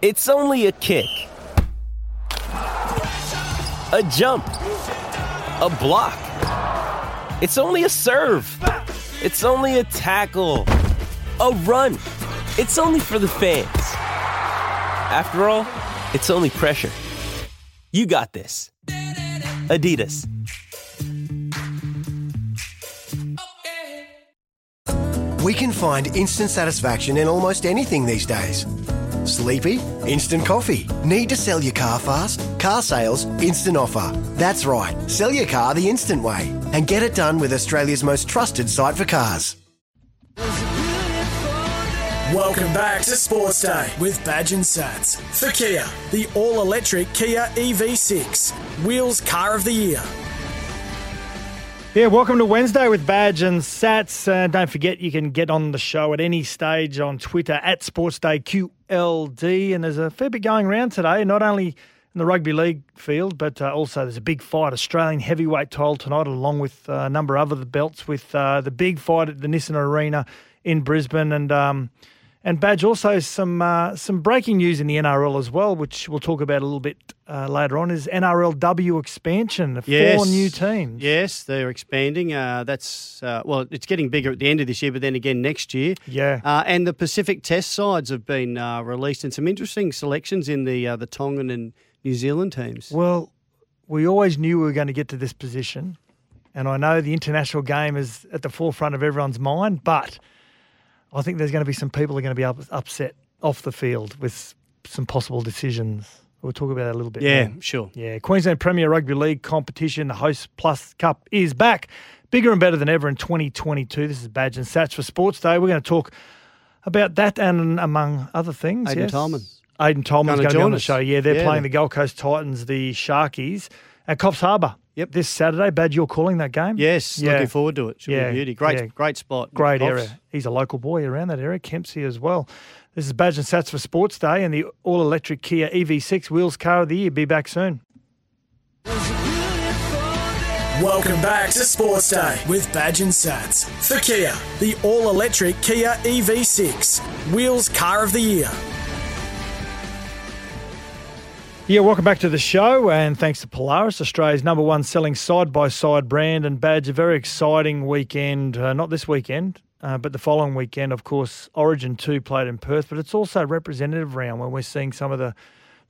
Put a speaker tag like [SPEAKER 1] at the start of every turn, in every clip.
[SPEAKER 1] It's only a kick, a jump, a block. It's only a serve. It's only a tackle, a run. It's only for the fans. After all, it's only pressure. You got this. Adidas.
[SPEAKER 2] We can find instant satisfaction in almost anything these days. Sleepy? Instant coffee. Need to sell your car fast? Car sales, instant offer. That's right, sell your car the instant way and get it done with Australia's most trusted site for cars.
[SPEAKER 3] Welcome back to Sports Day with Badge and Sats. For Kia, the all electric Kia EV6, Wheels Car of the Year.
[SPEAKER 4] Yeah, welcome to Wednesday with Badge and Sats. Uh, don't forget you can get on the show at any stage on Twitter at SportsDayQLD. And there's a fair bit going around today, not only in the rugby league field, but uh, also there's a big fight, Australian heavyweight title tonight, along with uh, a number of other belts, with uh, the big fight at the Nissan Arena in Brisbane. And um, and Badge also some uh, some breaking news in the NRL as well, which we'll talk about a little bit uh, later on. Is NRLW expansion?
[SPEAKER 5] Yes.
[SPEAKER 4] Four new teams.
[SPEAKER 5] Yes, they're expanding. Uh, that's uh, well, it's getting bigger at the end of this year, but then again next year.
[SPEAKER 4] Yeah.
[SPEAKER 5] Uh, and the Pacific Test sides have been uh, released, and some interesting selections in the uh, the Tongan and New Zealand teams.
[SPEAKER 4] Well, we always knew we were going to get to this position, and I know the international game is at the forefront of everyone's mind, but I think there's going to be some people who are going to be up, upset off the field with some possible decisions. We'll talk about that a little bit.
[SPEAKER 5] Yeah,
[SPEAKER 4] more.
[SPEAKER 5] sure.
[SPEAKER 4] Yeah, Queensland Premier Rugby League competition, the Host Plus Cup is back, bigger and better than ever in 2022. This is Badge and Sats for Sports Day. We're going to talk about that and among other things.
[SPEAKER 5] Aiden
[SPEAKER 4] yes.
[SPEAKER 5] Tolman.
[SPEAKER 4] Aiden Tolman's
[SPEAKER 5] Gonna
[SPEAKER 4] going to be
[SPEAKER 5] join
[SPEAKER 4] on the show. Yeah, they're
[SPEAKER 5] Yeah.
[SPEAKER 4] playing the Gold Coast Titans, the Sharkies, at Coffs Harbour.
[SPEAKER 5] Yep.
[SPEAKER 4] This Saturday. Badge, you're calling that game?
[SPEAKER 5] Yes,
[SPEAKER 4] Yeah.
[SPEAKER 5] looking forward to it. Should
[SPEAKER 4] Yeah,
[SPEAKER 5] be beauty. Great,
[SPEAKER 4] yeah.
[SPEAKER 5] great spot.
[SPEAKER 4] Great
[SPEAKER 5] Coffs.
[SPEAKER 4] area. He's a local boy around that area. Kempsey as well. This is Badge and Sats for Sports Day and the all electric Kia EV6 Wheels Car of the Year. Be back soon.
[SPEAKER 3] Welcome back to Sports Day with Badge and Sats. For Kia, the all electric Kia EV6, Wheels Car of the Year.
[SPEAKER 4] Yeah, welcome back to the show, and thanks to Polaris, Australia's number one selling side by side brand and badge. A very exciting weekend, uh, not this weekend, uh, but the following weekend, of course. Origin 2 played in Perth, but it's also a representative round when we're seeing some of the,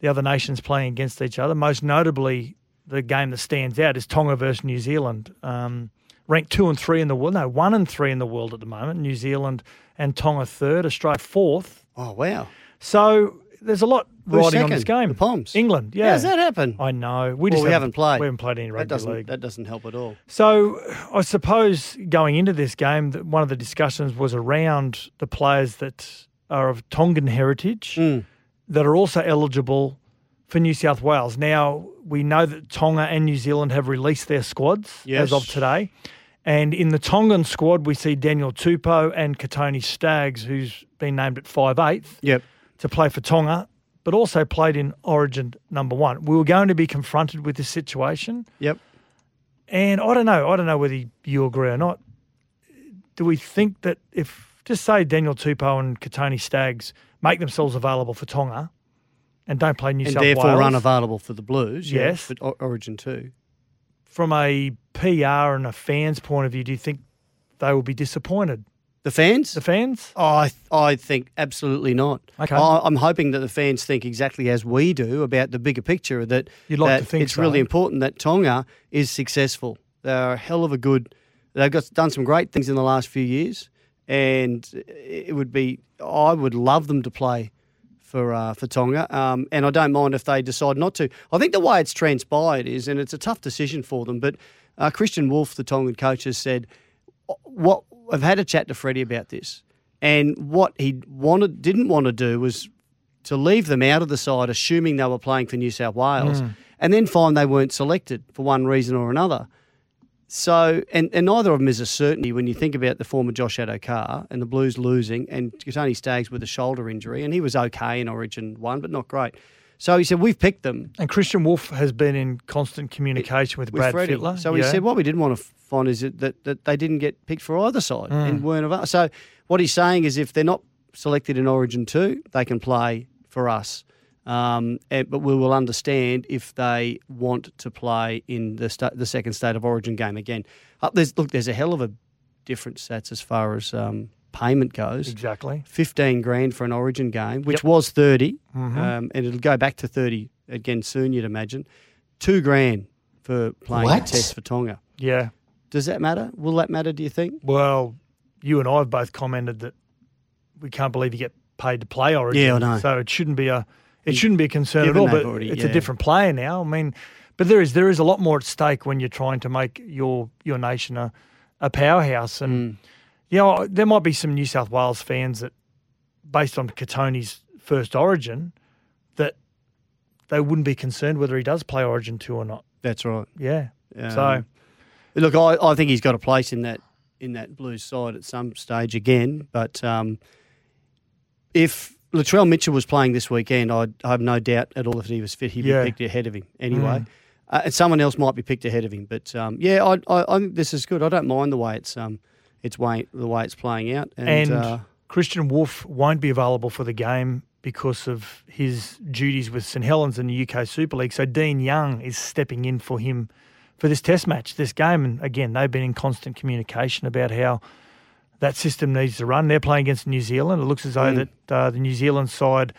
[SPEAKER 4] the other nations playing against each other. Most notably, the game that stands out is Tonga versus New Zealand. Um, ranked two and three in the world, no, one and three in the world at the moment. New Zealand and Tonga third, Australia fourth.
[SPEAKER 5] Oh wow!
[SPEAKER 4] So there's a lot
[SPEAKER 5] Who's
[SPEAKER 4] riding on this game.
[SPEAKER 5] The.
[SPEAKER 4] England, yeah.
[SPEAKER 5] How's that happen?
[SPEAKER 4] I know. We
[SPEAKER 5] Well,
[SPEAKER 4] just
[SPEAKER 5] we haven't played.
[SPEAKER 4] We haven't played any rugby
[SPEAKER 5] doesn't
[SPEAKER 4] league.
[SPEAKER 5] that doesn't help at all.
[SPEAKER 4] So I suppose going into this game, that one of the discussions was around the players that are of Tongan heritage
[SPEAKER 5] Mm.
[SPEAKER 4] that are also eligible for New South Wales. Now we know that Tonga and New Zealand have released their squads
[SPEAKER 5] Yes.
[SPEAKER 4] as of today. And in the Tongan squad, we see Daniel Tupou and Kotoni Staggs, who's been named at 5'8",
[SPEAKER 5] Yep.
[SPEAKER 4] To play for Tonga, but also played in Origin number one. We were going to be confronted with this situation.
[SPEAKER 5] Yep.
[SPEAKER 4] And I don't know. I don't know whether you agree or not. Do we think that if, just say Daniel Tupou and Kotoni Staggs make themselves available for Tonga and don't play New
[SPEAKER 5] and
[SPEAKER 4] South
[SPEAKER 5] therefore
[SPEAKER 4] Wales,
[SPEAKER 5] unavailable for the Blues.
[SPEAKER 4] Yes.
[SPEAKER 5] but O- Origin two.
[SPEAKER 4] from a PR and a fan's point of view, do you think they will be disappointed?
[SPEAKER 5] The fans?
[SPEAKER 4] The fans?
[SPEAKER 5] Oh, I, th- I think absolutely not.
[SPEAKER 4] Okay.
[SPEAKER 5] I, I'm hoping that the fans think exactly as we do about the bigger picture. That,
[SPEAKER 4] You'd like
[SPEAKER 5] that
[SPEAKER 4] to think
[SPEAKER 5] it's
[SPEAKER 4] so.
[SPEAKER 5] really important that Tonga is successful. They're a hell of a good. They've got done some great things in the last few years, and it would be. I would love them to play for uh, for Tonga, um, and I don't mind if they decide not to. I think the way it's transpired is, and it's a tough decision for them, but uh, Kristian Woolf, the Tongan coach, has said what I've had a chat to Freddie about this, and what he wanted didn't want to do was to leave them out of the side, assuming they were playing for New South Wales, hmm. and then find they weren't selected for one reason or another. So, and, and neither of them is a certainty when you think about the former Josh Addo-Carr and the Blues losing, and Tony Staggs with a shoulder injury, and he was okay in Origin one, but not great. So he said, We've picked them.
[SPEAKER 4] And Kristian Woolf has been in constant communication with,
[SPEAKER 5] with
[SPEAKER 4] Brad
[SPEAKER 5] Freddie.
[SPEAKER 4] Fittler.
[SPEAKER 5] So he
[SPEAKER 4] Yeah.
[SPEAKER 5] said, what we didn't want to find is that, that, that they didn't get picked for either side
[SPEAKER 4] Mm.
[SPEAKER 5] and weren't available. So what he's saying is if they're not selected in Origin 2, they can play for us. Um, and, but we will understand if they want to play in the sta- the second state of origin game again. Uh, there's, look, there's a hell of a different stats as far as um, payment goes.
[SPEAKER 4] Exactly.
[SPEAKER 5] 15 grand for an origin game, which
[SPEAKER 4] Yep. Mm-hmm.
[SPEAKER 5] was 30, um, and it'll go back to 30 again soon, you'd imagine. Two grand for playing a test for Tonga.
[SPEAKER 4] Yeah.
[SPEAKER 5] Does that matter? Will that matter, do you think?
[SPEAKER 4] Well, you and I have both commented that we can't believe you get paid to play Origin.
[SPEAKER 5] Yeah, I know.
[SPEAKER 4] So it shouldn't be a it shouldn't be a concern at all. But
[SPEAKER 5] already-
[SPEAKER 4] it's
[SPEAKER 5] yeah.
[SPEAKER 4] a different player now. I mean, but there is there is a lot more at stake when you're trying to make your your nation a, a powerhouse. And
[SPEAKER 5] Mm.
[SPEAKER 4] you know, there might be some New South Wales fans that, based on Kotoni's first Origin, that they wouldn't be concerned whether he does play Origin two or not.
[SPEAKER 5] That's right.
[SPEAKER 4] Yeah.
[SPEAKER 5] Um,
[SPEAKER 4] so
[SPEAKER 5] Look, I, I think he's got a place in that in that Blues side at some stage again. But um, if Latrell Mitchell was playing this weekend, I'd, I have no doubt at all that if he was fit, he'd
[SPEAKER 4] Yeah.
[SPEAKER 5] be picked ahead of him anyway.
[SPEAKER 4] Mm.
[SPEAKER 5] Uh, and someone else might be picked ahead of him. But um, yeah, I, I, I think this is good. I don't mind the way it's um, it's way, the way it's playing out. And,
[SPEAKER 4] and
[SPEAKER 5] uh,
[SPEAKER 4] Kristian Woolf won't be available for the game because of his duties with St Helens in the UK Super League. So Dean Young is stepping in for him for this Test match, this game. And again, they've been in constant communication about how that system needs to run. They're playing against New Zealand. It looks as though
[SPEAKER 5] Mm.
[SPEAKER 4] that uh, the New Zealand side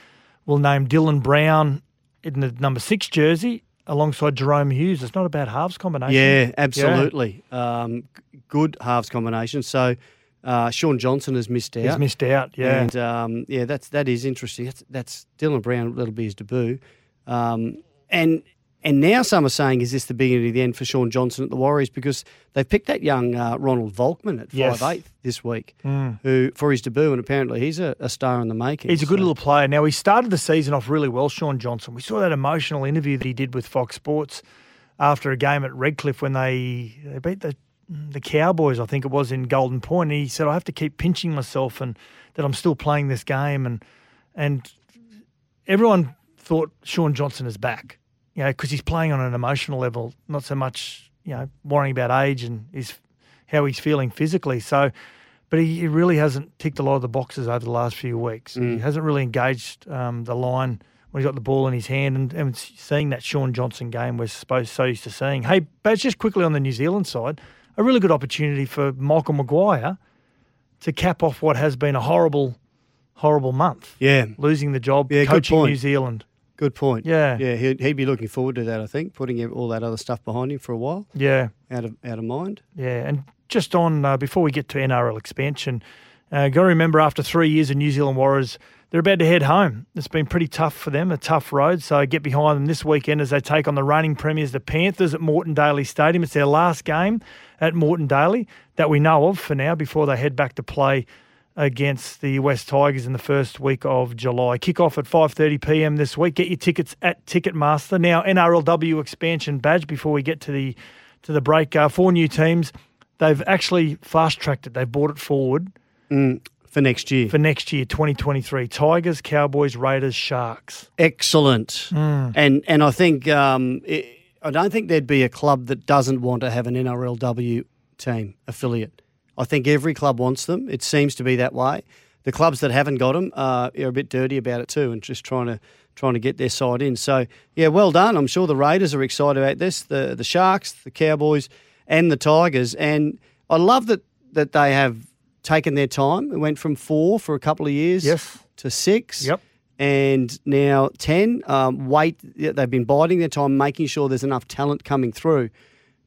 [SPEAKER 4] will name Dylan Brown in the number six jersey alongside Jahrome Hughes. It's not a bad halves combination.
[SPEAKER 5] Yeah, absolutely. Um, good halves combination. So uh, Shaun Johnson has missed out.
[SPEAKER 4] He's missed out. Yeah.
[SPEAKER 5] And um, yeah, that's that is interesting. That's, that's Dylan Brown. That'll be his debut. Um, and and now some are saying, is this the beginning of the end for Shaun Johnson at the Warriors because they've picked that young uh, Ronald Volkman at
[SPEAKER 4] Yes.
[SPEAKER 5] five eighth this week,
[SPEAKER 4] Mm.
[SPEAKER 5] who for his debut, and apparently he's a, a star in the making.
[SPEAKER 4] He's a good
[SPEAKER 5] So-
[SPEAKER 4] little player. Now, he started the season off really well, Shaun Johnson. We saw that emotional interview that he did with Fox Sports after a game at Redcliffe when they, they beat the the Cowboys, I think it was, in Golden Point. And he said, I have to keep pinching myself and that I'm still playing this game. And and everyone thought Sean Johnson is back, you know, because he's playing on an emotional level, not so much, you know, worrying about age and his, how he's feeling physically. So, but he, he really hasn't ticked a lot of the boxes over the last few weeks. He hasn't really engaged um, the line when he's got the ball in his hand and, and seeing that Shaun Johnson game we're supposed so used to seeing. Hey, but just quickly on the New Zealand side, a really good opportunity for Michael Maguire to cap off what has been a horrible, horrible month.
[SPEAKER 5] Yeah,
[SPEAKER 4] Losing the job,
[SPEAKER 5] Yeah,
[SPEAKER 4] coaching. New Zealand.
[SPEAKER 5] Good point.
[SPEAKER 4] Yeah.
[SPEAKER 5] yeah, he'd, he'd be looking forward to that. I think putting all that other stuff behind him for a while,
[SPEAKER 4] Yeah.
[SPEAKER 5] out of out of mind.
[SPEAKER 4] Yeah, and just on uh, before we get to NRL expansion, uh, got to remember after three years of New Zealand Warriors, they're about to head home. It's been pretty tough for them, a tough road. So get behind them this weekend as they take on the reigning premiers, the Panthers, at Moreton Daily Stadium. It's their last game at Moreton Daily that we know of for now before they head back to play against the West Tigers in the first week of July. Kick off at 5:30 p.m. this week. Get your tickets at Ticketmaster. Now NRLW expansion badge before we get to the to the break. Uh, four new teams. They've actually fast tracked it. They've brought it forward
[SPEAKER 5] for next year.
[SPEAKER 4] for next year, 2023. Tigers, Cowboys, Raiders, Sharks.
[SPEAKER 5] Excellent.
[SPEAKER 4] Hmm.
[SPEAKER 5] And and I think um, it, I don't think there'd be a club that doesn't want to have an NRLW team affiliate. I think every club wants them. It seems to be that way. The clubs that haven't got them uh, are a bit dirty about it too, and just trying to trying to get their side in. So yeah, well done. I'm sure the Raiders are excited about this. The the Sharks, the Cowboys, and the Tigers. And I love that that they have taken their time. It went from four for a couple of years
[SPEAKER 4] Yes.
[SPEAKER 5] to six
[SPEAKER 4] Yep.
[SPEAKER 5] and now 10. Um, wait, they've been biding their time, making sure there's enough talent coming through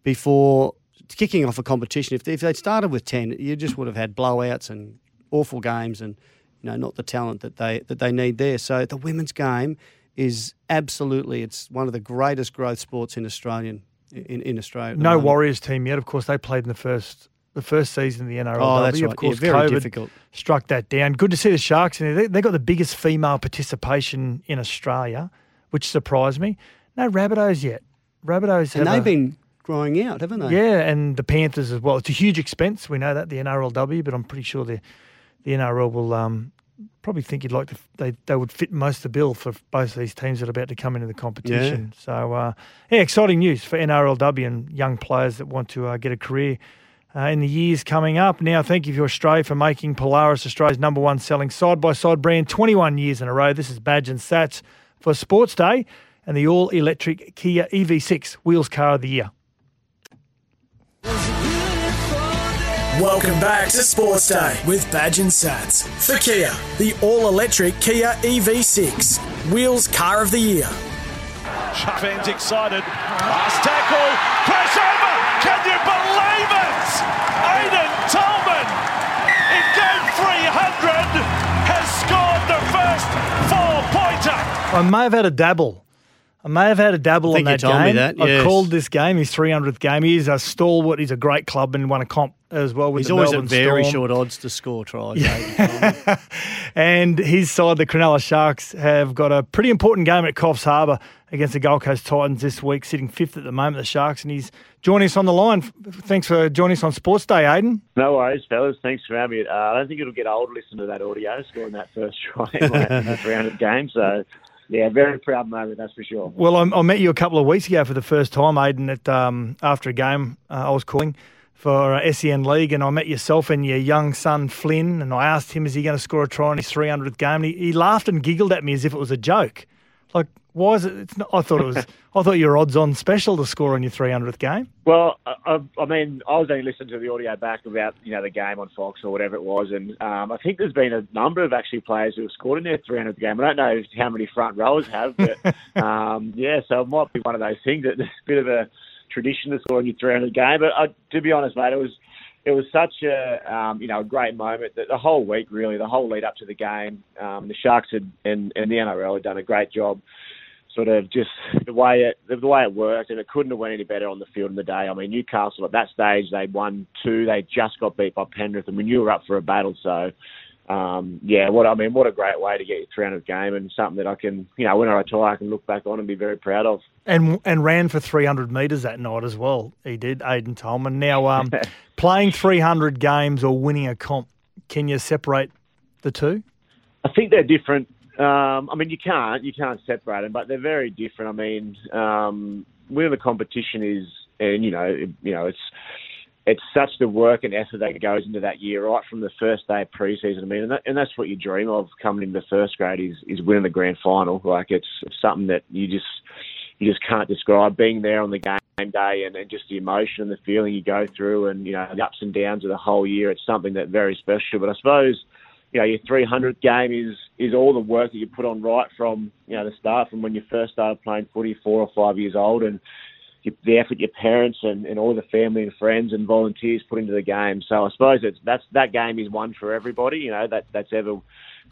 [SPEAKER 5] before kicking off a competition. If, if they'd started with 10, you just would have had blowouts and awful games and you know not the talent that they that they need there. So the women's game is absolutely it's one of the greatest growth sports in Australian in, in Australia.
[SPEAKER 4] No. Warriors team yet. Of course, they played in the first the first season of the NRL.
[SPEAKER 5] Oh, that's right.
[SPEAKER 4] Of course,
[SPEAKER 5] yeah, very
[SPEAKER 4] COVID
[SPEAKER 5] difficult.
[SPEAKER 4] struck that down. Good to see the Sharks in there. They, they got the biggest female participation in Australia, which surprised me. No Rabbitohs yet. Rabbitohs
[SPEAKER 5] And
[SPEAKER 4] have
[SPEAKER 5] they've
[SPEAKER 4] a-
[SPEAKER 5] been growing out, haven't they?
[SPEAKER 4] Yeah, and the Panthers as well. It's a huge expense. We know that the NRLW, but I'm pretty sure the the NRL will um, probably think you'd like to. They they would fit most of the bill for both of these teams that are about to come into the competition. Yeah. So uh, yeah, exciting news for NRLW and young players that want to uh, get a career. Uh, in the years coming up. Now, thank you for Australia for making Polaris Australia's number one selling side by side brand 21 years in a row. This is Badge and Sats for Sports Day and the all electric Kia EV6 Wheels Car of the Year.
[SPEAKER 3] Welcome back to Sports Day with Badge and Sats. For Kia, the all electric Kia EV6, Wheels Car of the Year.
[SPEAKER 6] Fans excited. Last tackle. Press over. Can you believe it? Aiden Tolman in game 300 has scored the first four pointer.
[SPEAKER 4] I may have had a dabble. I may have had a dabble
[SPEAKER 5] I
[SPEAKER 4] on that
[SPEAKER 5] you told me
[SPEAKER 4] game.
[SPEAKER 5] that,
[SPEAKER 4] I called this game his 300th game. He's a stalwart. He's a great clubman. Won a comp as well with
[SPEAKER 5] He's
[SPEAKER 4] the
[SPEAKER 5] always
[SPEAKER 4] Melbourne
[SPEAKER 5] at very
[SPEAKER 4] Storm.
[SPEAKER 5] short odds to score tries. eh?
[SPEAKER 4] and his side, the Cronulla Sharks, have got a pretty important game at Coffs Harbour against the Gold Coast Titans this week, sitting fifth at the moment, the Sharks. And he's joining us on the line. Thanks for joining us on Sports Day, Aiden.
[SPEAKER 7] No worries, fellas. Thanks for having me. Uh, I don't think it'll get old listening to that audio, scoring that first try in the 300 game. So, yeah, very proud moment, that's for sure.
[SPEAKER 4] Well, I, I met you a couple of weeks ago for the first time, Aiden, at, um, after a game uh, I was calling for uh, SEN League, and I met yourself and your young son, Flynn, and I asked him, is he going to score a try in his 300th game? And he, he laughed and giggled at me as if it was a joke. Like, why is it? It's not, I thought it was. I thought your odds on special to score on your 300th game.
[SPEAKER 7] Well, I, I, mean, I was only listening to the audio back about you know the game on Fox or whatever it was, and um, I think there's been a number of actually players who have scored in their 300th game. I don't know how many front rowers have, but um, yeah, so it might be one of those things that there's a bit of a tradition to score in your 300 game. But I, to be honest, mate, it was it was such a um, you know a great moment that the whole week really, the whole lead up to the game, um, the Sharks had and, and the NRL had done a great job sort of just the way it the way it worked, and it couldn't have went any better on the field in the day. I mean, Newcastle at that stage they won two, they just got beat by Penrith, and we knew we were up for a battle. So, um, yeah, what I mean, what a great way to get your 300th game, and something that I can, you know, when I retire, I can look back on and be very proud of.
[SPEAKER 4] And and ran for 300 metres that night as well. He did, Aiden Tolman. Now, um, playing 300 games or winning a comp, can you separate the two?
[SPEAKER 7] I think they're different. Um, I mean, you can't you can't separate them, but they're very different. I mean, um, winning the competition is, and you know, you know, it's it's such the work and effort that goes into that year, right from the first day of preseason. I mean, and, that, and that's what you dream of coming into first grade is is winning the grand final. Like it's, it's something that you just you just can't describe. Being there on the game day and, and just the emotion and the feeling you go through, and you know the ups and downs of the whole year. It's something that very special. But I suppose you know, your 300 game is is all the work that you put on right from you know the start, from when you first started playing footy, four or five years old, and the effort your parents and, and all the family and friends and volunteers put into the game. So I suppose it's that's that game is one for everybody. You know that that's ever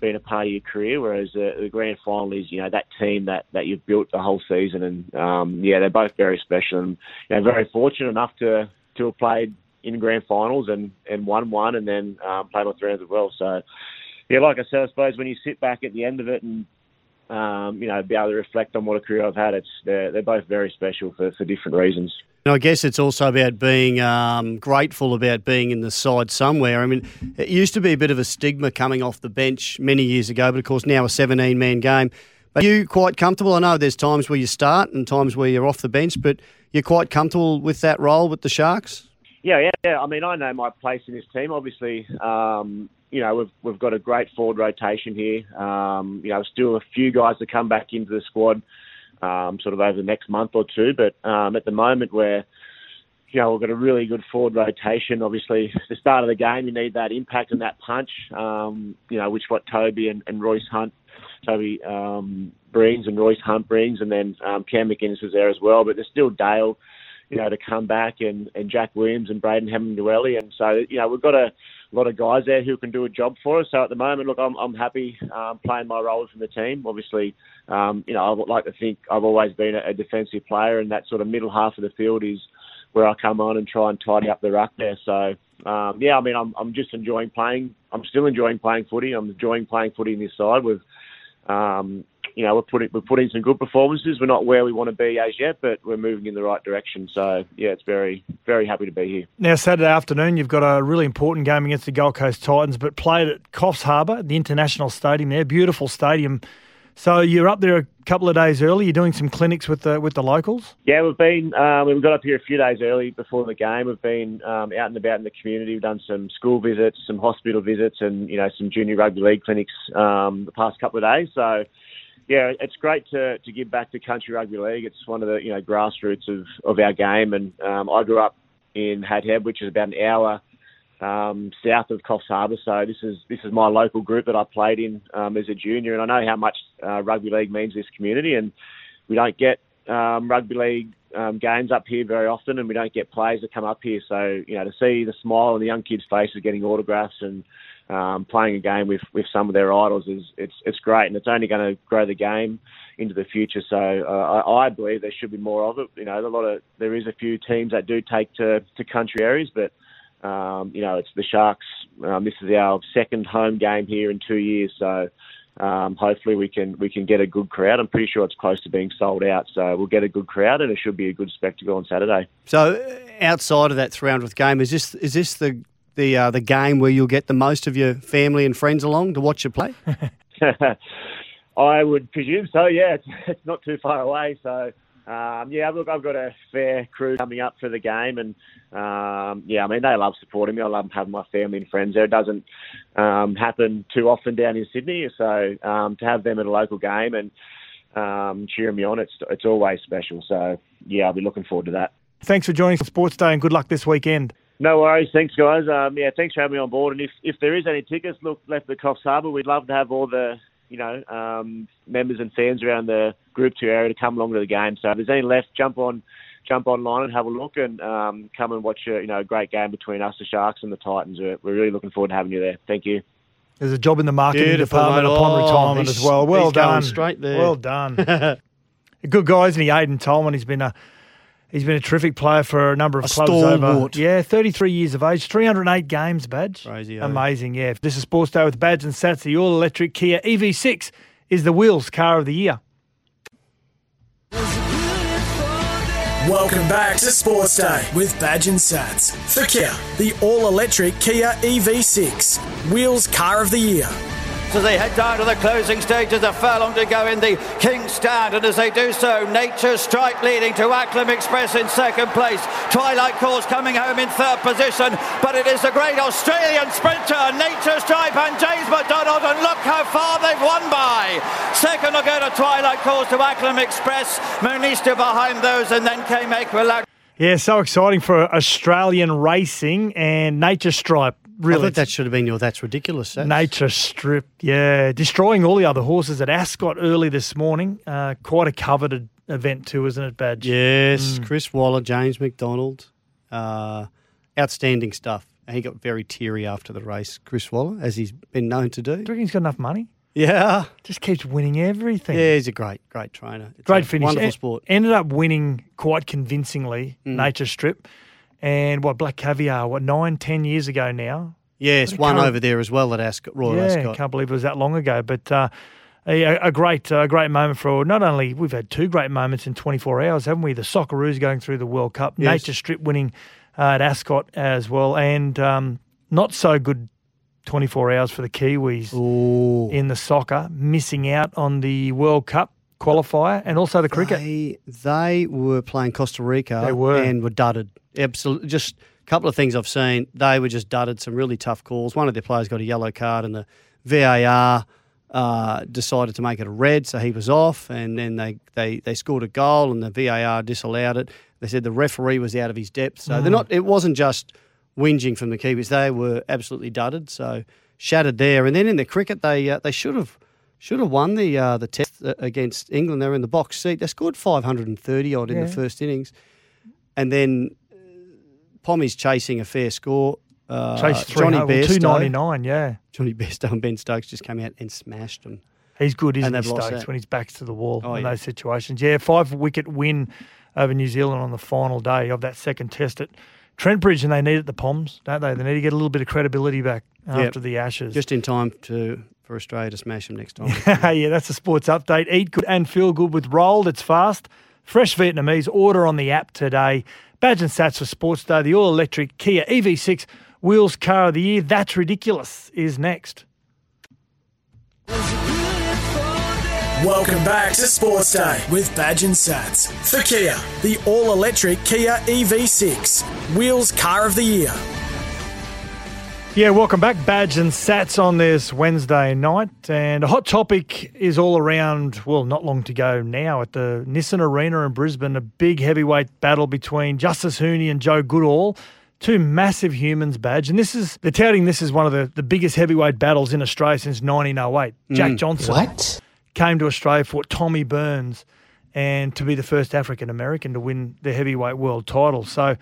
[SPEAKER 7] been a part of your career. Whereas the, the grand final is you know that team that that you've built the whole season, and um, yeah, they're both very special and you know, very fortunate enough to to have played in grand finals and, and won one and then um, played all three rounds as well. So, yeah, like I said, I suppose when you sit back at the end of it and, um, you know, be able to reflect on what a career I've had, it's they're, they're both very special for, for different reasons.
[SPEAKER 5] And I guess it's also about being um, grateful about being in the side somewhere. I mean, it used to be a bit of a stigma coming off the bench many years ago, but of course now a 17 man game. Are you quite comfortable? I know there's times where you start and times where you're off the bench, but you're quite comfortable with that role with the Sharks?
[SPEAKER 7] Yeah, yeah, yeah. I mean, I know my place in this team. Obviously, um, you know, we've we've got a great forward rotation here. Um, you know, still a few guys to come back into the squad, um, sort of over the next month or two. But um, at the moment, we're you know, we've got a really good forward rotation. Obviously, the start of the game, you need that impact and that punch, um, you know, which what Toby and, and Royce Hunt, Toby um, brings and Royce Hunt brings, and then um, Cam McInnes was there as well. But there's still Dale, you know, to come back, and, and Jack Williams and Braden Hamlin-Uele. And so, you know, we've got a lot of guys there who can do a job for us. So at the moment, look, I'm, I'm happy um, playing my role from the team. Obviously, um, you know, I would like to think I've always been a, a defensive player, and that sort of middle half of the field is where I come on and try and tidy up the ruck there. So um, yeah, I mean, I'm I'm just enjoying playing. I'm still enjoying playing footy. I'm enjoying playing footy in this side. With um, you know, we're putting we're putting some good performances. We're not where we want to be as yet, but we're moving in the right direction. So yeah, it's very very happy to be here.
[SPEAKER 4] Now, Saturday afternoon, you've got a really important game against the Gold Coast Titans, but played at Coffs Harbour, the International Stadium there. Beautiful stadium. So you're up there a couple of days early. You're doing some clinics with the with the locals.
[SPEAKER 7] Yeah, we've been um, we got up here a few days early before the game. We've been um, out and about in the community. We've done some school visits, some hospital visits, and you know some junior rugby league clinics um, the past couple of days. So yeah, it's great to, to give back to country rugby league. It's one of the you know grassroots of, of our game, and um, I grew up in Hat Head, which is about an hour um, south of Coffs Harbour. So this is this is my local group that I played in um, as a junior, and I know how much uh, rugby league means this community. And we don't get um, rugby league um, games up here very often, and we don't get players that come up here. So you know to see the smile on the young kids' faces, getting autographs, and um, playing a game with, with some of their idols is it's it's great, and it's only going to grow the game into the future. So uh, I, I believe there should be more of it. You know, a lot of there is a few teams that do take to to country areas, but um, you know, it's the Sharks. Um, this is our second home game here in two years, so. Um, hopefully we can we can get a good crowd. I'm pretty sure it's close to being sold out, so we'll get a good crowd and it should be a good spectacle on Saturday.
[SPEAKER 5] So, outside of that 300th game, is this is this the the uh, the game where you'll get the most of your family and friends along to watch you play?
[SPEAKER 7] I would presume so. Yeah, it's, it's not too far away. So um, yeah, look, I've got a fair crew coming up for the game, and um, yeah, I mean they love supporting me. I love having my family and friends there. It doesn't um, happen too often down in Sydney, so um, to have them at a local game and um, cheering me on, it's it's always special. So yeah, I'll be looking forward to that.
[SPEAKER 4] Thanks for joining Sports Day, and good luck this weekend.
[SPEAKER 7] No worries. Thanks, guys. Um, yeah, thanks for having me on board. And if, if there is any tickets look left at Coffs Harbour, we'd love to have all the you know um, members and fans around the Group Two area to come along to the game. So if there's any left, jump on jump online and have a look and um, come and watch a you know a great game between us, the Sharks, and the Titans. We're, we're really looking forward to having you there. Thank you.
[SPEAKER 4] There's a job in the marketing
[SPEAKER 5] Beautiful,
[SPEAKER 4] department
[SPEAKER 5] mate.
[SPEAKER 4] upon
[SPEAKER 5] Oh,
[SPEAKER 4] retirement
[SPEAKER 5] he's-
[SPEAKER 4] as well. Well
[SPEAKER 5] he's going
[SPEAKER 4] done.
[SPEAKER 5] straight there.
[SPEAKER 4] Well done. Good guy, isn't he? Aiden Tolman. He's been a he's been a terrific player for a number of
[SPEAKER 5] A
[SPEAKER 4] clubs over.
[SPEAKER 5] stalwart.
[SPEAKER 4] Yeah, 33 years of age, 308 games, badge.
[SPEAKER 5] Crazy, eh?
[SPEAKER 4] Amazing, yeah. This is Sports Day with Badge and Sats. The all electric Kia EV6 is the wheels car of the year.
[SPEAKER 3] Welcome back to Sports Day with Badge and Sats. For Kia, the all electric Kia EV6, Wheels Car of the Year.
[SPEAKER 8] As they head down to the closing stages. A furlong to go in the King's Stand, and as they do so, Nature's Strike leading to Acklam Express in second place. Twilight Calls coming home in third position, but it is the great Australian sprinter, Nature's Strike and James McDonald, and look how far they've won by. Second will go to Twilight Calls to Acklam Express, Monista behind those, and then came Equilac.
[SPEAKER 4] Yeah, so exciting for Australian racing and Nature Stripe.
[SPEAKER 5] I
[SPEAKER 4] Really,
[SPEAKER 5] think that should have been your. That's ridiculous. That's,
[SPEAKER 4] Nature Strip, yeah, destroying all the other horses at Ascot early this morning. Uh, quite a coveted event too, isn't it, Badge?
[SPEAKER 5] Yes,
[SPEAKER 4] Mm.
[SPEAKER 5] Chris Waller, James McDonald, uh, outstanding stuff. And he got very teary after the race, Chris Waller, as he's been known to do.
[SPEAKER 4] Do you reckon he's got enough money?
[SPEAKER 5] Yeah,
[SPEAKER 4] Just keeps winning everything.
[SPEAKER 5] yeah, he's a great, great trainer. It's
[SPEAKER 4] Great finish.
[SPEAKER 5] wonderful sport.
[SPEAKER 4] Ended up winning quite convincingly,
[SPEAKER 5] Mm.
[SPEAKER 4] Nature Strip. And what, Black Caviar, what, nine, ten years ago now?
[SPEAKER 5] Yes, one over there as well at Ascot, Royal
[SPEAKER 4] yeah,
[SPEAKER 5] Ascot.
[SPEAKER 4] I can't believe it was that long ago. But uh, a, a great, a great moment for not only we've had two great moments in 24 hours, haven't we? The Socceroos going through the World Cup,
[SPEAKER 5] Yes.
[SPEAKER 4] Nature Strip winning uh, at Ascot as well, and um, not so good 24 hours for the Kiwis
[SPEAKER 5] Ooh.
[SPEAKER 4] in the soccer, missing out on the World Cup qualifier and also the cricket.
[SPEAKER 5] They, they were playing Costa Rica
[SPEAKER 4] They were.
[SPEAKER 5] and were dudded. Absolutely. Just a couple of things I've seen. They were just dudded, some really tough calls. One of their players got a yellow card and the VAR uh, decided to make it a red, so he was off. And then they, they, they scored a goal and the VAR disallowed it. They said the referee was out of his depth. So they're not. it wasn't just whinging from the Kiwis. They were absolutely dudded. So shattered there. And then in the cricket, they uh, they should have should have won the uh, the test uh, against England. They were in the box seat. They scored 530 odd in
[SPEAKER 4] Yeah.
[SPEAKER 5] the first innings, and then uh, Pommy's chasing a fair score. Uh,
[SPEAKER 4] Chase
[SPEAKER 5] Johnny
[SPEAKER 4] 300,
[SPEAKER 5] Bairstow,
[SPEAKER 4] 299, yeah.
[SPEAKER 5] Johnny Bairstow and Ben Stokes just came out and smashed them.
[SPEAKER 4] He's good, isn't he, Stokes, when he's back's to the wall
[SPEAKER 5] Oh,
[SPEAKER 4] in
[SPEAKER 5] yeah.
[SPEAKER 4] those situations. Yeah, five wicket win over New Zealand on the final day of that second test at Trent Bridge, and they need it at the Poms, don't they? They need to get a little bit of credibility back after the Ashes.
[SPEAKER 5] Just in time to for Australia to smash them next time.
[SPEAKER 4] yeah, that's a sports update. Eat good and feel good with Rolled. It's fast. Fresh Vietnamese. Order on the app today. Badge and Sats for Sports Day. The all electric Kia EV6 Wheels Car of the Year. That's ridiculous. Is next.
[SPEAKER 3] Welcome back to Sports Day with Badge and Sats. For Kia, the all electric Kia EV6, Wheels Car of the Year.
[SPEAKER 4] Yeah, welcome back. Badge and Sats on this Wednesday night. And a hot topic is all around, well, not long to go now at the Nissan Arena in Brisbane. A big heavyweight battle between Justis Huni and Joe Goodall. Two massive humans, Badge. And this is, they're touting this as one of the, the biggest heavyweight battles in Australia since 1908. Jack hmm. Johnson
[SPEAKER 9] What?
[SPEAKER 4] Came to Australia, fought Tommy Burns, and to be the first African American to win the heavyweight world title. So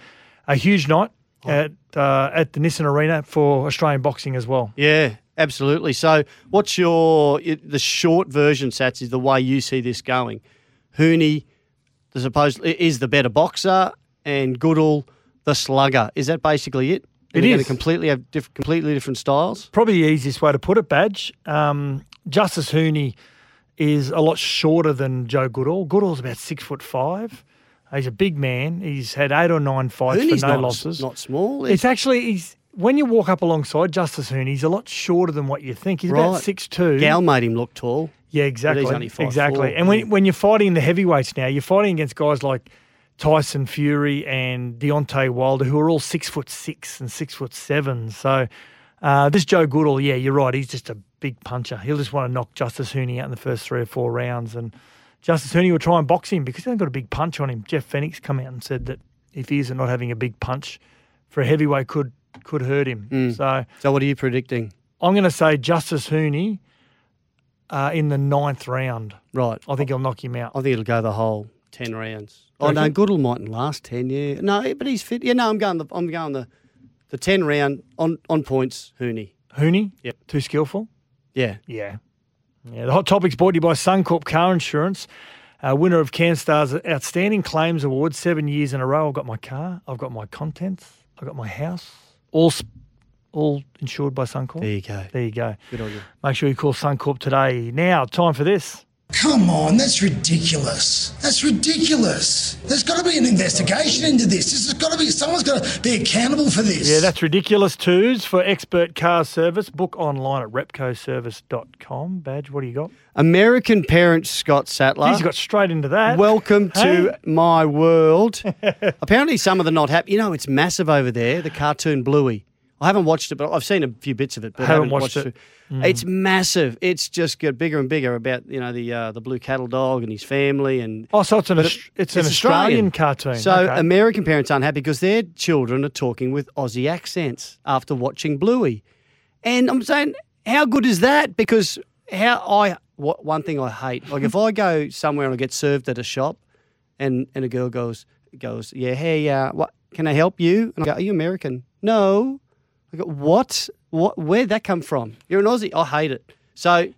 [SPEAKER 4] a huge night at uh, at the Nissan Arena for Australian boxing as well.
[SPEAKER 5] Yeah, absolutely. So, what's your the short version, Sats, is the way you see this going? Huni, the supposed is the better boxer, and Goodall, the slugger. Is that basically it?
[SPEAKER 4] It
[SPEAKER 5] They're gonna completely have diff- completely different styles.
[SPEAKER 4] Probably the easiest way to put it, Badge. Um, Justis Huni is a lot shorter than Joe Goodall. Goodall's about six foot five. He's a big man. He's had eight or nine fights
[SPEAKER 5] Huni's
[SPEAKER 4] for no
[SPEAKER 5] not,
[SPEAKER 4] losses.
[SPEAKER 5] not small.
[SPEAKER 4] It's actually he's when you walk up alongside Justis Huni, he's a lot shorter than what you think. He's about six two.
[SPEAKER 5] Gal made him look tall.
[SPEAKER 4] Yeah, exactly.
[SPEAKER 5] only 5'4".
[SPEAKER 4] exactly. And when when you're fighting the heavyweights now, you're fighting against guys like Tyson Fury and Deontay Wilder, who are all six foot six and six foot seven. So uh, this Joe Goodall, yeah, you're right. He's just a big puncher. He'll just want to knock Justis Huni out in the first three or four rounds, and Justis Huni will try and box him because he hasn't got a big punch on him. Jeff Fenech come out and said that if he isn't not having a big punch for a heavyweight, could could hurt him.
[SPEAKER 5] Mm.
[SPEAKER 4] So
[SPEAKER 5] So, what are you predicting?
[SPEAKER 4] I'm going to say Justis Huni uh, in the ninth round.
[SPEAKER 5] Right.
[SPEAKER 4] I think he'll knock him out.
[SPEAKER 5] I think it'll go the whole ten rounds. Oh no, Goodall mightn't last ten. Yeah, no, but he's fit. Yeah, no, I'm going. The, I'm going the the ten round on on points. Huni.
[SPEAKER 4] Huni?
[SPEAKER 5] Yep.
[SPEAKER 4] Too skillful?
[SPEAKER 5] Yeah.
[SPEAKER 4] Yeah. Yeah. The hot topic's brought to you by Suncorp Car Insurance, uh, winner of CanStar's Outstanding Claims Award seven years in a row. I've got my car, I've got my contents, I've got my house, all sp- all insured by Suncorp.
[SPEAKER 5] There you go.
[SPEAKER 4] There you go.
[SPEAKER 5] Good on you.
[SPEAKER 4] Make sure you call Suncorp today. Now, time for this.
[SPEAKER 9] Come on, that's ridiculous. That's ridiculous. There's got to be an investigation into this. This has got to be, someone's got to be accountable for this.
[SPEAKER 4] Yeah, that's ridiculous twos for expert car service. Book online at repcoservice.com. Badge, what do you got?
[SPEAKER 5] American parent Scott Sattler.
[SPEAKER 4] He's got straight into that.
[SPEAKER 5] Welcome
[SPEAKER 4] Hey.
[SPEAKER 5] to my world. Apparently, some of the not happy. You know, it's massive over there. The cartoon Bluey. I haven't watched it, but I've seen a few bits of it. But I
[SPEAKER 4] Haven't
[SPEAKER 5] haven't
[SPEAKER 4] watched it.
[SPEAKER 5] It's massive. It's just got bigger and bigger about you know the uh, the blue cattle dog and his family and
[SPEAKER 4] Oh, so it's an,
[SPEAKER 5] But
[SPEAKER 4] Aus- it's an Australian,
[SPEAKER 5] Australian.
[SPEAKER 4] cartoon.
[SPEAKER 5] So
[SPEAKER 4] Okay.
[SPEAKER 5] American parents aren't happy because their children are talking with Aussie accents after watching Bluey, and I'm saying, how good is that? Because how I what, one thing I hate, like if I go somewhere and I get served at a shop, and and a girl goes goes, yeah, hey, uh, what can I help you? And I go, are you American? No. I go, what? What? Where'd that come from? You're an Aussie. I hate it. So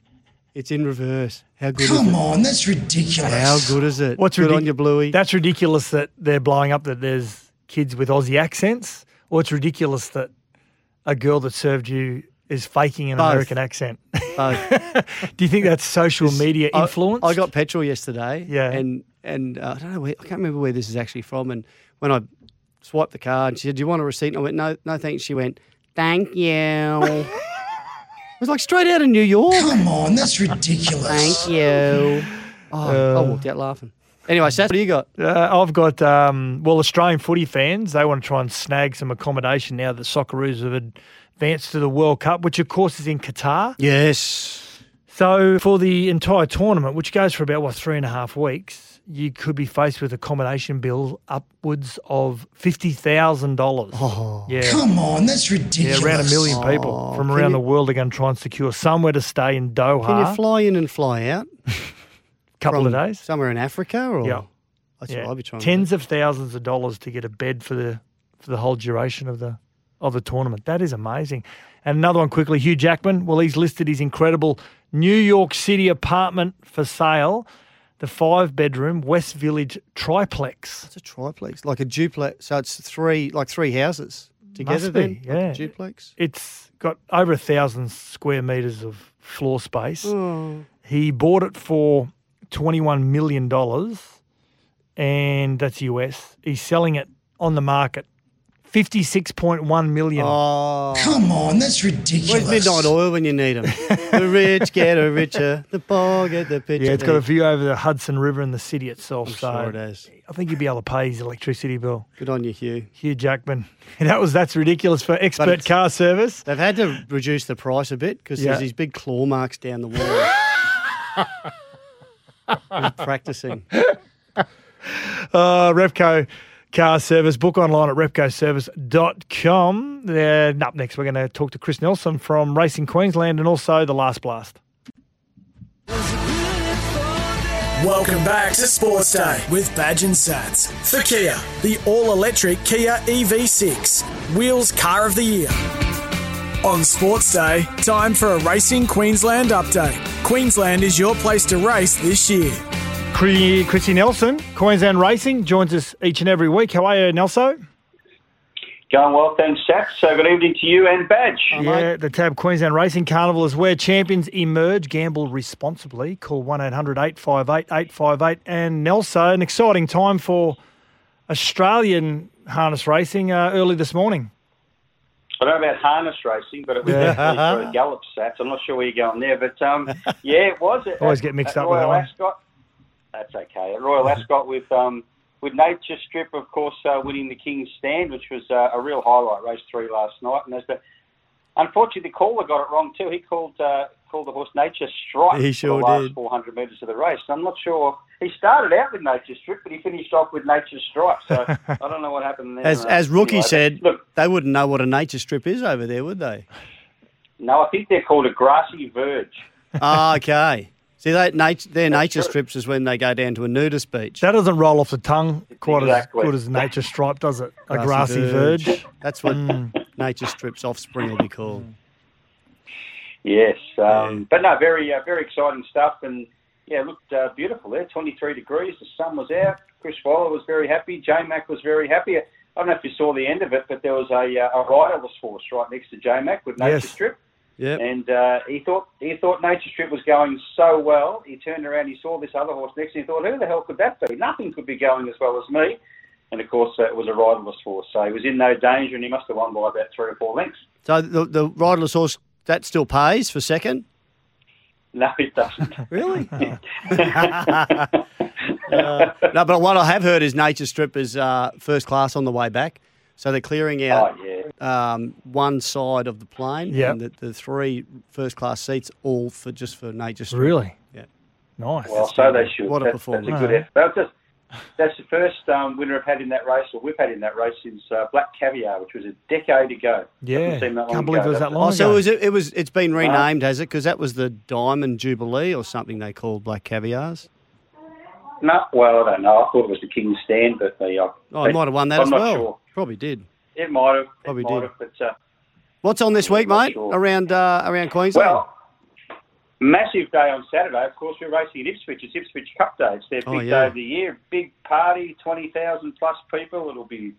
[SPEAKER 5] it's in reverse. How good is
[SPEAKER 9] Come
[SPEAKER 5] it?
[SPEAKER 9] on, that's ridiculous.
[SPEAKER 5] How good is it?
[SPEAKER 4] What's
[SPEAKER 5] good
[SPEAKER 4] ridic-
[SPEAKER 5] on you, Bluey?
[SPEAKER 4] That's ridiculous that they're blowing up that there's kids with Aussie accents, or it's ridiculous that a girl that served you is faking an
[SPEAKER 5] Both.
[SPEAKER 4] American accent.
[SPEAKER 5] Both.
[SPEAKER 4] Do you think that's social media
[SPEAKER 5] I-
[SPEAKER 4] influence?
[SPEAKER 5] I, got petrol yesterday.
[SPEAKER 4] Yeah.
[SPEAKER 5] And and uh, I don't know where I can't remember where this is actually from. And when I swiped the card, and she said, "Do you want a receipt?" And I went, "No, no, thanks." She went, "Thank you." it was like straight out of New York.
[SPEAKER 9] Come on, that's ridiculous.
[SPEAKER 5] Thank you. Oh, I walked out laughing. Anyway, Seth, what do you got?
[SPEAKER 4] Uh, I've got um, well Australian footy fans. They want to try and snag some accommodation now that Socceroos have advanced to the World Cup, which of course is in Qatar.
[SPEAKER 5] Yes.
[SPEAKER 4] So for the entire tournament, which goes for about what three and a half weeks, you could be faced with accommodation bill upwards of fifty thousand dollars. Oh, yeah.
[SPEAKER 9] Come on, that's ridiculous.
[SPEAKER 4] Yeah,
[SPEAKER 9] ridiculous.
[SPEAKER 4] around a million people
[SPEAKER 5] Oh,
[SPEAKER 4] from around
[SPEAKER 5] you-
[SPEAKER 4] the world are going to try and secure somewhere to stay in Doha.
[SPEAKER 5] Can you fly in and fly out?
[SPEAKER 4] couple of days.
[SPEAKER 5] Somewhere in Africa or?
[SPEAKER 4] Yeah.
[SPEAKER 5] That's
[SPEAKER 4] Yeah.
[SPEAKER 5] what I'd be trying
[SPEAKER 4] Tens of thousands of dollars to get a bed for the for the whole duration of the of the tournament. That is amazing. And another one quickly, Hugh Jackman. Well, he's listed his incredible New York City apartment for sale, the five bedroom West Village triplex.
[SPEAKER 5] It's a triplex, like a duplex. So it's three, like three houses together.
[SPEAKER 4] Be,
[SPEAKER 5] then, like
[SPEAKER 4] yeah.
[SPEAKER 5] duplex.
[SPEAKER 4] It's got over a thousand square meters of floor space.
[SPEAKER 5] Oh.
[SPEAKER 4] He bought it for $21 million, and that's US. He's selling it on the market 56.1 million.
[SPEAKER 5] Oh,
[SPEAKER 9] Come on, that's ridiculous.
[SPEAKER 5] where's Midnight Oil when you need them? the rich get richer, the poor get the picture.
[SPEAKER 4] yeah, it's got a view over the Hudson River and the city itself.
[SPEAKER 5] I'm
[SPEAKER 4] so
[SPEAKER 5] sure it has.
[SPEAKER 4] I think you'd be able to pay his electricity bill.
[SPEAKER 5] Good on you, Hugh.
[SPEAKER 4] Hugh Jackman. that was that's ridiculous for expert car service.
[SPEAKER 5] They've had to reduce the price a bit because
[SPEAKER 4] Yeah.
[SPEAKER 5] there's these big claw marks down the wall. He's practicing.
[SPEAKER 4] Uh, Repco Car Service. Book online at repcoservice.com. Then up next, we're going to talk to Chris Nelson from Racing Queensland and also the Last Blast.
[SPEAKER 3] Welcome back to Sports Day with Badge and Sats. For Kia, the all electric Kia EV6, Wheels Car of the Year. On Sports Day, time for a Racing Queensland update. Queensland is your place to race this year.
[SPEAKER 4] Cri- Chrissy Nelson, Queensland Racing, joins us each and every week. How are you, Nelson?
[SPEAKER 10] Going well, thanks, Sats. So good evening to you and Badge.
[SPEAKER 4] Yeah, the Tab Queensland Racing Carnival is where champions emerge. Gamble responsibly. Call 1 800 858 858. And Nelson, an exciting time for Australian harness racing uh, early this morning.
[SPEAKER 10] I don't know about harness racing, but it was definitely sort of gallop sats. I'm not sure where you're going there, but um, yeah, it was. At,
[SPEAKER 4] Always get mixed
[SPEAKER 10] at
[SPEAKER 4] up with that one.
[SPEAKER 10] Ascot. That's okay. At Royal Ascot with um, with Nature Strip, of course, uh, winning the King's Stand, which was uh, a real highlight. Race three last night, and as the unfortunately the caller got it wrong too. He called uh, called the horse Nature Strike
[SPEAKER 5] He
[SPEAKER 10] for
[SPEAKER 5] sure
[SPEAKER 10] the last
[SPEAKER 5] did.
[SPEAKER 10] 400 metres of the race. I'm not sure. He started out with Nature Strip, but he finished off with Nature Strike. So I don't know what happened there.
[SPEAKER 5] As, as Rookie
[SPEAKER 10] anyway,
[SPEAKER 5] said,
[SPEAKER 10] look,
[SPEAKER 5] they wouldn't know what a nature strip is over there, would they?
[SPEAKER 10] No, I think they're called a grassy verge.
[SPEAKER 5] Ah, okay. See, they, nat- their nature
[SPEAKER 10] true.
[SPEAKER 5] strips is when they go down to a nudist beach.
[SPEAKER 4] That doesn't roll off the tongue quite
[SPEAKER 10] Exactly.
[SPEAKER 4] as good as Nature Stripe, does it? A
[SPEAKER 5] Grassy
[SPEAKER 4] grassy verge.
[SPEAKER 5] verge. That's what nature strips offspring will be called.
[SPEAKER 10] Yes, um, but no, very uh, very exciting stuff, and yeah, looked uh, beautiful there. 23 degrees, the sun was out. Chris Fowler was very happy. J Mac was very happy. I don't know if you saw the end of it, but there was a, uh, a riderless horse right next to J Mac with Nature
[SPEAKER 4] Yes.
[SPEAKER 10] Strip.
[SPEAKER 5] Yep.
[SPEAKER 10] And uh, he thought he thought Nature Strip was going so well. He turned around, he saw this other horse next, and he thought, "Who the hell could that be? Nothing could be going as well as me." And of course, uh, it was a riderless horse, so he was in no danger, and he must have won by about three or four lengths.
[SPEAKER 5] So the, the riderless horse, that still pays for second?
[SPEAKER 10] No, it doesn't.
[SPEAKER 5] Really? Uh, no, but what I have heard is Nature Strip is uh, first class on the way back. So they're clearing out
[SPEAKER 10] oh yeah.
[SPEAKER 5] Um, one side of the plane
[SPEAKER 4] Yep.
[SPEAKER 5] and the, the three first class seats all for just for Nature Strip.
[SPEAKER 4] Really?
[SPEAKER 5] Yeah.
[SPEAKER 4] Nice.
[SPEAKER 10] Well, so they should.
[SPEAKER 5] What a performance.
[SPEAKER 10] That's a good effort. That's, just, that's the first um, winner I've had in that race, or we've had in that race since uh, Black Caviar, which was a decade ago.
[SPEAKER 4] Yeah.
[SPEAKER 10] Doesn't seem that long
[SPEAKER 4] Can't believe
[SPEAKER 10] ago,
[SPEAKER 4] it was that long
[SPEAKER 5] Oh, so it was, it was it's been renamed, has it? Because that was the Diamond Jubilee or something they called Black Caviars.
[SPEAKER 10] No, well, I don't know. I thought it was the King's Stand, but the, uh,
[SPEAKER 5] Oh, it might have won that
[SPEAKER 10] I'm
[SPEAKER 5] as
[SPEAKER 10] not
[SPEAKER 5] well.
[SPEAKER 10] Sure.
[SPEAKER 5] Probably did.
[SPEAKER 10] It might have.
[SPEAKER 5] Probably
[SPEAKER 10] might
[SPEAKER 5] did.
[SPEAKER 10] have, but uh,
[SPEAKER 5] What's on this week, mate?
[SPEAKER 10] sure.
[SPEAKER 5] Around uh, around Queensland.
[SPEAKER 10] well, massive day on Saturday. Of course, we're racing at Ipswich. It's Ipswich Cup Day. It's their big
[SPEAKER 5] Oh, yeah.
[SPEAKER 10] day of the year. Big party, twenty thousand plus people. It'll be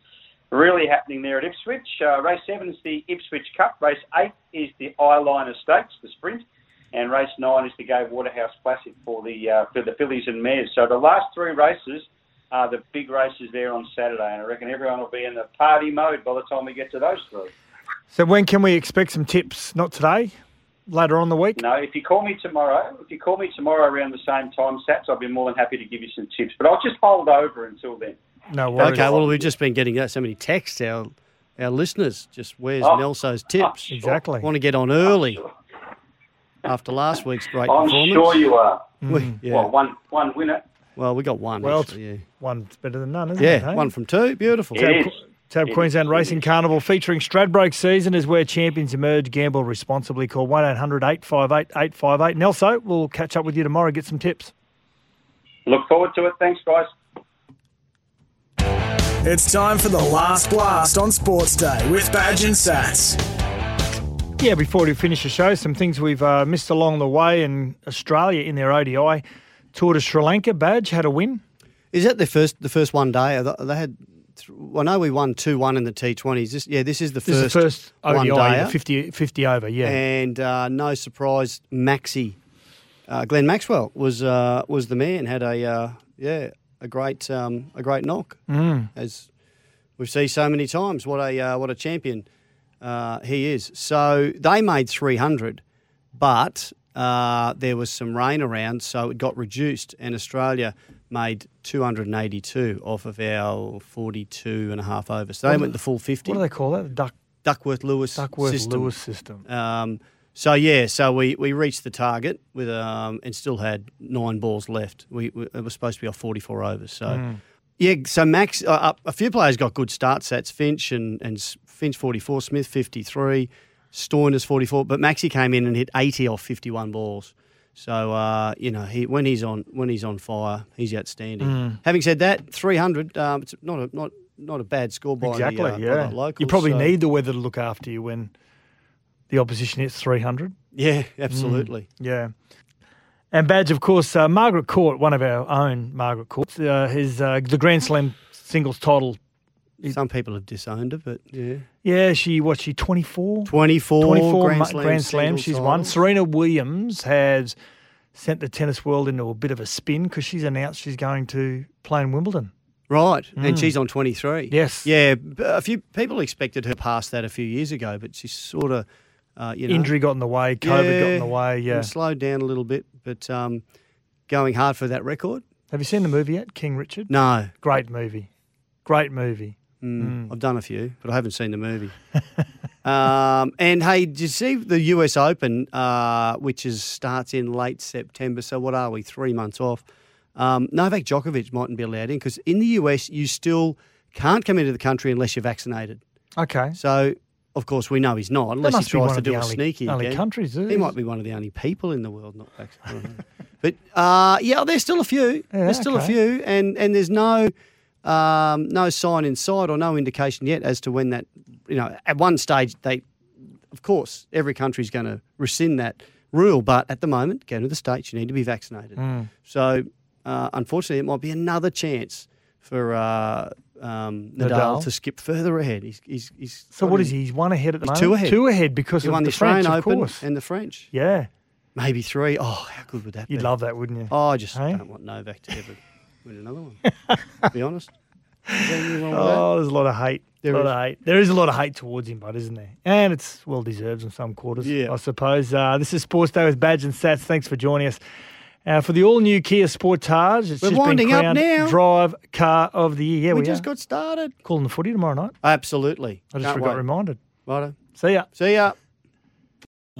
[SPEAKER 10] really happening there at Ipswich. Uh, race seven is the Ipswich Cup. Race eight is the Eyeliner Stakes, the sprint, and race nine is the Gay Waterhouse Classic for the uh, for the fillies and mares. So the last three races are the big races there on Saturday, and I reckon everyone will be in the party mode by the time we get to those three.
[SPEAKER 4] So when can we expect some tips? Not today, later on the week.
[SPEAKER 10] No, if you call me tomorrow, if you call me tomorrow around the same time, Sats, I'll be more than happy to give you some tips. But I'll just hold over until then.
[SPEAKER 4] No worries.
[SPEAKER 5] okay, well, we've just been getting uh, so many texts. Our our listeners just where's
[SPEAKER 10] Oh.
[SPEAKER 5] Nelso's tips?
[SPEAKER 10] Oh,
[SPEAKER 4] Exactly.
[SPEAKER 5] Want to get on early after last week's great
[SPEAKER 10] I'm
[SPEAKER 5] performance.
[SPEAKER 10] sure you are.
[SPEAKER 5] We- yeah.
[SPEAKER 10] Well,
[SPEAKER 5] Well,
[SPEAKER 10] one one winner.
[SPEAKER 5] We got one.
[SPEAKER 4] Well,
[SPEAKER 5] actually, yeah.
[SPEAKER 4] One's better than none, isn't
[SPEAKER 5] Yeah,
[SPEAKER 4] it? hey?
[SPEAKER 5] one from two. Beautiful.
[SPEAKER 10] It
[SPEAKER 4] Tab,
[SPEAKER 10] is.
[SPEAKER 4] Tab
[SPEAKER 10] It
[SPEAKER 4] Queensland
[SPEAKER 10] is.
[SPEAKER 4] Racing Carnival featuring Stradbroke season is where champions emerge. Gamble responsibly. Call 1 800 858 858. Nelso, we'll catch up with you tomorrow, get some tips.
[SPEAKER 10] Look forward to it. Thanks, guys.
[SPEAKER 3] It's time for the last blast on Sports Day with Badge and Sats.
[SPEAKER 4] Yeah, before we finish the show, some things we've uh, missed along the way in Australia in their ODI. Tour to Sri Lanka, Badge had a win.
[SPEAKER 5] Is that the first the first one day? They- had. I know we won two one in the T Twenties. This yeah, this is the
[SPEAKER 4] This
[SPEAKER 5] first
[SPEAKER 4] is the first
[SPEAKER 5] one day.
[SPEAKER 4] the 50, 50 over, yeah.
[SPEAKER 5] And uh, no surprise, Maxi, uh, Glenn Maxwell was uh, was the man. Had a uh, yeah a great um, a great knock
[SPEAKER 4] Mm.
[SPEAKER 5] as we've seen so many times what a uh, what a champion uh, he is. So they made 300, but uh, there was some rain around, so it got reduced, and Australia made 282 off of our 42 and a half overs. So they went the full 50.
[SPEAKER 4] What do they call that? The Duck
[SPEAKER 5] Duckworth Lewis
[SPEAKER 4] Duckworth
[SPEAKER 5] system.
[SPEAKER 4] Lewis system.
[SPEAKER 5] Um, so yeah, so we, we reached the target with um, and still had nine balls left. We, we it was supposed to be off forty four overs. So
[SPEAKER 4] Mm.
[SPEAKER 5] yeah, so Max, uh, a few players got good start sets. Finch and and Finch forty four, Smith fifty three, Stoinis forty four, but Maxi came in and hit eighty off fifty one balls. So uh, you know he when he's on when he's on fire, he's outstanding.
[SPEAKER 4] Mm.
[SPEAKER 5] Having said that, three hundred, um, it's not a not not a bad score by
[SPEAKER 4] Exactly.
[SPEAKER 5] the, uh,
[SPEAKER 4] yeah.
[SPEAKER 5] the locals.
[SPEAKER 4] you probably
[SPEAKER 5] so-
[SPEAKER 4] need the weather to look after you when the opposition hits 300.
[SPEAKER 5] Yeah, absolutely.
[SPEAKER 4] Yeah. And Badge, of course, uh, Margaret Court, one of our own Margaret Court, uh, his uh, the Grand Slam singles title.
[SPEAKER 5] Some people have disowned it, but yeah.
[SPEAKER 4] Yeah, she what she 24?
[SPEAKER 5] 24
[SPEAKER 4] 24
[SPEAKER 5] Grand
[SPEAKER 4] ma-
[SPEAKER 5] Slam
[SPEAKER 4] Grand Slam
[SPEAKER 5] singles
[SPEAKER 4] she's won. Serena Williams has sent the tennis world into a bit of a spin because she's announced she's going to play in Wimbledon.
[SPEAKER 5] Right, and
[SPEAKER 4] Mm.
[SPEAKER 5] she's on 23.
[SPEAKER 4] Yes.
[SPEAKER 5] Yeah, a few people expected her past that a few years ago, but she's sort of, uh, you know.
[SPEAKER 4] Injury got in the way, COVID got in the way. Yeah.
[SPEAKER 5] slowed down a little bit, but um, going hard for that record.
[SPEAKER 4] Have you seen the movie yet, King Richard?
[SPEAKER 5] No.
[SPEAKER 4] Great movie. Great movie.
[SPEAKER 5] Mm, I've done a few, but I haven't seen the movie. um, and hey, did you see the US Open, uh, which is starts in late September? So what are we? Three months off. Um, Novak Djokovic mightn't be allowed in because in the US you still can't come into the country unless you're vaccinated.
[SPEAKER 4] Okay.
[SPEAKER 5] So of course we know he's not unless he tries to do a
[SPEAKER 4] only-
[SPEAKER 5] sneaky.
[SPEAKER 4] only
[SPEAKER 5] again.
[SPEAKER 4] countries,
[SPEAKER 5] He might be one of the only people in the world not vaccinated. but uh, yeah, there's still a few.
[SPEAKER 4] Yeah,
[SPEAKER 5] there's still a few, and and there's no um, no sign in sight or no indication yet as to when that. You know, at one stage they, of course, every country's going to rescind that rule, but at the moment, go to the states, you need to be vaccinated.
[SPEAKER 4] Mm.
[SPEAKER 5] So uh, unfortunately, it might be another chance for. Uh, um, Nadal,
[SPEAKER 4] Nadal.
[SPEAKER 5] to skip further ahead. He's, he's, he's
[SPEAKER 4] So what
[SPEAKER 5] his-
[SPEAKER 4] is he? He's one ahead at the moment.
[SPEAKER 5] two ahead.
[SPEAKER 4] Two ahead because
[SPEAKER 5] he
[SPEAKER 4] of
[SPEAKER 5] won
[SPEAKER 4] the,
[SPEAKER 5] Australian
[SPEAKER 4] French,
[SPEAKER 5] Open
[SPEAKER 4] course.
[SPEAKER 5] and the French.
[SPEAKER 4] Yeah.
[SPEAKER 5] Maybe three. Oh, how good would that be?
[SPEAKER 4] You'd love that, wouldn't you?
[SPEAKER 5] Oh, I just
[SPEAKER 4] Hey?
[SPEAKER 5] don't want Novak to ever win another one. to be honest. Is there anything wrong with
[SPEAKER 4] Oh, there's a lot of hate.
[SPEAKER 5] There
[SPEAKER 4] a lot
[SPEAKER 5] is.
[SPEAKER 4] of hate. There is a lot of hate towards him, but isn't there? And it's well deserved in some quarters,
[SPEAKER 5] Yeah.
[SPEAKER 4] I suppose. Uh, this is Sports Day with Badge and Satts. Thanks for joining us. Uh, for the all-new Kia Sportage, it's
[SPEAKER 5] We're
[SPEAKER 4] just
[SPEAKER 5] winding
[SPEAKER 4] been
[SPEAKER 5] up
[SPEAKER 4] crowned
[SPEAKER 5] now.
[SPEAKER 4] Drive Car of the Year. Yeah,
[SPEAKER 5] we
[SPEAKER 4] we,
[SPEAKER 5] just
[SPEAKER 4] are.
[SPEAKER 5] got started.
[SPEAKER 4] calling the footy tomorrow night.
[SPEAKER 5] Absolutely.
[SPEAKER 4] I just
[SPEAKER 5] Can't
[SPEAKER 4] got
[SPEAKER 5] wait.
[SPEAKER 4] reminded.
[SPEAKER 5] Righto.
[SPEAKER 4] See ya.
[SPEAKER 5] See ya.